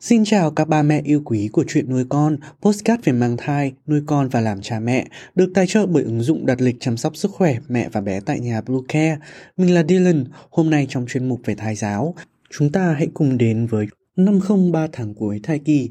Xin chào các ba mẹ yêu quý của chuyện nuôi con, postcard về mang thai, nuôi con và làm cha mẹ, được tài trợ bởi ứng dụng đặt lịch chăm sóc sức khỏe mẹ và bé tại nhà Blue Care. Mình là Dylan, hôm nay trong chuyên mục về thai giáo, chúng ta hãy cùng đến với năm không ba tháng cuối thai kỳ.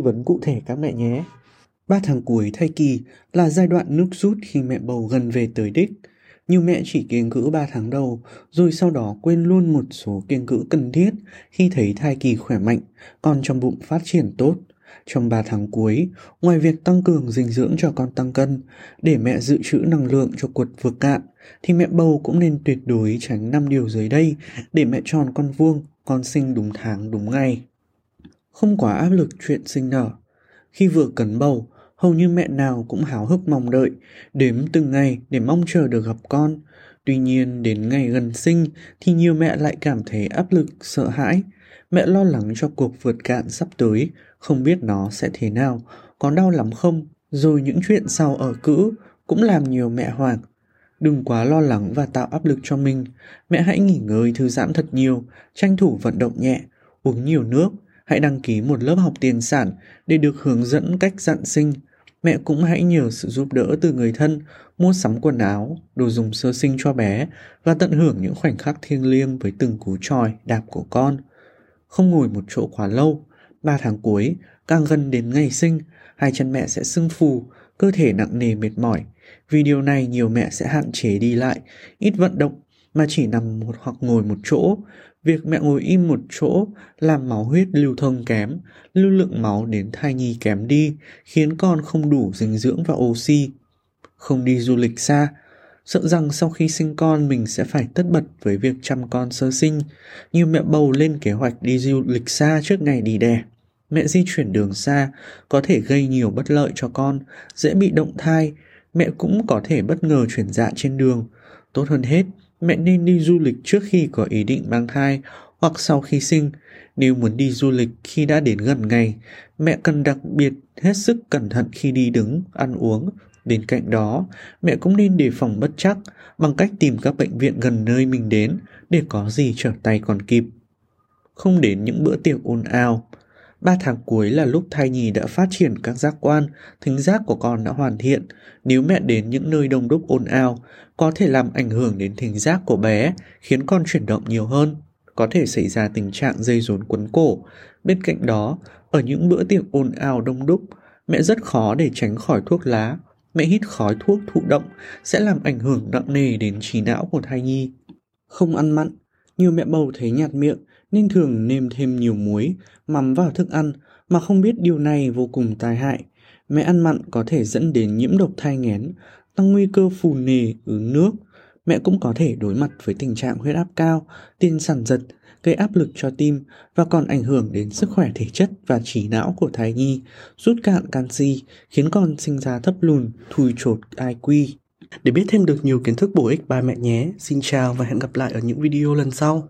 vấn cụ thể các mẹ nhé. 3 tháng cuối thai kỳ là giai đoạn nước rút khi mẹ bầu gần về tới đích. Nhiều mẹ chỉ kiêng cữ 3 tháng đầu, rồi sau đó quên luôn một số kiêng cữ cần thiết khi thấy thai kỳ khỏe mạnh, còn trong bụng phát triển tốt. Trong 3 tháng cuối, ngoài việc tăng cường dinh dưỡng cho con tăng cân, để mẹ dự trữ năng lượng cho cuộc vượt cạn, thì mẹ bầu cũng nên tuyệt đối tránh 5 điều dưới đây để mẹ tròn con vuông, con sinh đúng tháng đúng ngày. Không quá áp lực chuyện sinh nở. Khi vừa cấn bầu, hầu như mẹ nào cũng háo hức mong đợi, đếm từng ngày để mong chờ được gặp con. Tuy nhiên, đến ngày gần sinh thì nhiều mẹ lại cảm thấy áp lực, sợ hãi. Mẹ lo lắng cho cuộc vượt cạn sắp tới, không biết nó sẽ thế nào, có đau lắm không? Rồi những chuyện sau ở cữ cũng làm nhiều mẹ hoảng. Đừng quá lo lắng và tạo áp lực cho mình. Mẹ hãy nghỉ ngơi thư giãn thật nhiều, tranh thủ vận động nhẹ, uống nhiều nước, hãy đăng ký một lớp học tiền sản để được hướng dẫn cách dặn sinh. Mẹ cũng hãy nhờ sự giúp đỡ từ người thân, mua sắm quần áo, đồ dùng sơ sinh cho bé và tận hưởng những khoảnh khắc thiêng liêng với từng cú tròi, đạp của con. Không ngồi một chỗ quá lâu, ba tháng cuối, càng gần đến ngày sinh, hai chân mẹ sẽ sưng phù, cơ thể nặng nề mệt mỏi. Vì điều này nhiều mẹ sẽ hạn chế đi lại, ít vận động mà chỉ nằm một hoặc ngồi một chỗ. Việc mẹ ngồi im một chỗ làm máu huyết lưu thông kém, lưu lượng máu đến thai nhi kém đi, khiến con không đủ dinh dưỡng và oxy. Không đi du lịch xa, sợ rằng sau khi sinh con mình sẽ phải tất bật với việc chăm con sơ sinh. Nhiều mẹ bầu lên kế hoạch đi du lịch xa trước ngày đi đẻ. Mẹ di chuyển đường xa có thể gây nhiều bất lợi cho con, dễ bị động thai, mẹ cũng có thể bất ngờ chuyển dạ trên đường. Tốt hơn hết, mẹ nên đi du lịch trước khi có ý định mang thai hoặc sau khi sinh. Nếu muốn đi du lịch khi đã đến gần ngày, mẹ cần đặc biệt hết sức cẩn thận khi đi đứng, ăn uống. Bên cạnh đó, mẹ cũng nên đề phòng bất chắc bằng cách tìm các bệnh viện gần nơi mình đến để có gì trở tay còn kịp. Không đến những bữa tiệc ồn ào, 3 tháng cuối là lúc thai nhi đã phát triển các giác quan, thính giác của con đã hoàn thiện. Nếu mẹ đến những nơi đông đúc ồn ào, có thể làm ảnh hưởng đến thính giác của bé, khiến con chuyển động nhiều hơn. Có thể xảy ra tình trạng dây rốn quấn cổ. Bên cạnh đó, ở những bữa tiệc ồn ào đông đúc, mẹ rất khó để tránh khỏi thuốc lá. Mẹ hít khói thuốc thụ động sẽ làm ảnh hưởng nặng nề đến trí não của thai nhi. Không ăn mặn, nhiều mẹ bầu thấy nhạt miệng nên thường nêm thêm nhiều muối, mắm vào thức ăn mà không biết điều này vô cùng tai hại. Mẹ ăn mặn có thể dẫn đến nhiễm độc thai nghén, tăng nguy cơ phù nề, ứ nước. Mẹ cũng có thể đối mặt với tình trạng huyết áp cao, tiền sản giật, gây áp lực cho tim và còn ảnh hưởng đến sức khỏe thể chất và trí não của thai nhi, rút cạn canxi, khiến con sinh ra thấp lùn, thùi chột IQ. Để biết thêm được nhiều kiến thức bổ ích ba mẹ nhé, xin chào và hẹn gặp lại ở những video lần sau.